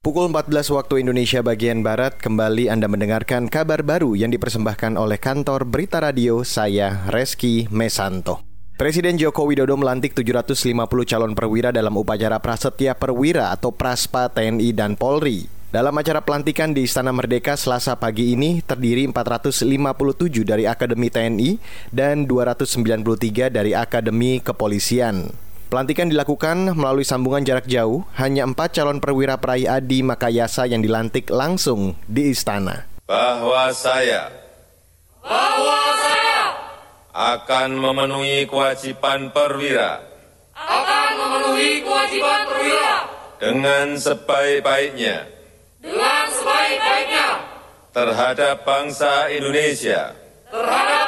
Pukul 14 waktu Indonesia bagian Barat, kembali Anda mendengarkan kabar baru yang dipersembahkan oleh kantor Berita Radio saya, Reski Mesanto. Presiden Joko Widodo melantik 750 calon perwira dalam upacara Prasetya Perwira atau Praspa TNI dan Polri. Dalam acara pelantikan di Istana Merdeka Selasa pagi ini terdiri 457 dari Akademi TNI dan 293 dari Akademi Kepolisian. Pelantikan dilakukan melalui sambungan jarak jauh, hanya empat calon perwira peraih Adi Makayasa yang dilantik langsung di istana. Bahwa saya bahwa saya akan memenuhi kewajiban perwira akan memenuhi kewajiban perwira dengan sebaik-baiknya dengan sebaik-baiknya terhadap bangsa Indonesia terhadap bangsa Indonesia.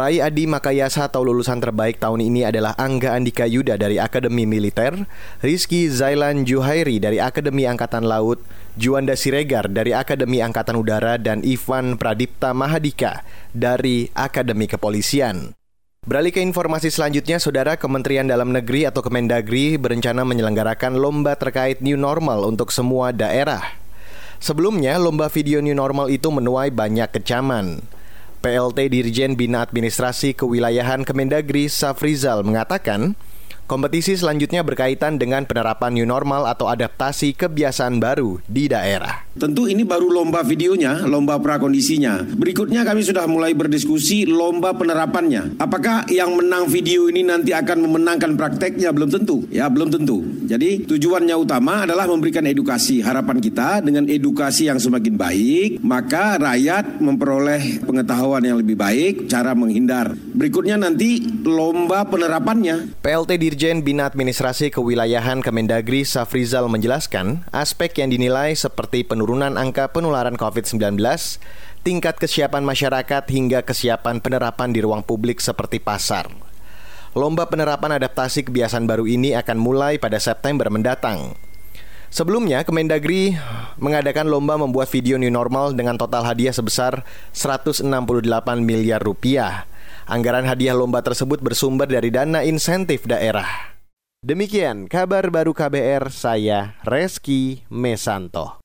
Peraih Adi Makayasa atau lulusan terbaik tahun ini adalah Angga Andika Yuda dari Akademi Militer, Rizky Zailan Juhairi dari Akademi Angkatan Laut, Juanda Siregar dari Akademi Angkatan Udara, dan Ivan Pradipta Mahadika dari Akademi Kepolisian. Beralih ke informasi selanjutnya, Saudara Kementerian Dalam Negeri atau Kemendagri berencana menyelenggarakan lomba terkait new normal untuk semua daerah. Sebelumnya, lomba video new normal itu menuai banyak kecaman. PLT Dirjen Bina Administrasi Kewilayahan Kemendagri Safrizal mengatakan, kompetisi selanjutnya berkaitan dengan penerapan new normal atau adaptasi kebiasaan baru di daerah. Tentu ini baru lomba videonya, lomba prakondisinya. Berikutnya kami sudah mulai berdiskusi lomba penerapannya. Apakah yang menang video ini nanti akan memenangkan prakteknya? Belum tentu. Ya, belum tentu. Jadi tujuannya utama adalah memberikan edukasi. Harapan kita dengan edukasi yang semakin baik, maka rakyat memperoleh pengetahuan yang lebih baik, cara menghindar. Berikutnya nanti lomba penerapannya. PLT Dirjen Bina Administrasi Kewilayahan Kemendagri Safrizal menjelaskan, aspek yang dinilai seperti penurunan angka penularan COVID-19, tingkat kesiapan masyarakat hingga kesiapan penerapan di ruang publik seperti pasar. Lomba penerapan adaptasi kebiasaan baru ini akan mulai pada September mendatang. Sebelumnya, Kemendagri mengadakan lomba membuat video new normal dengan total hadiah sebesar 168 miliar rupiah. Anggaran hadiah lomba tersebut bersumber dari dana insentif daerah. Demikian kabar baru KBR, saya Reski Mesanto.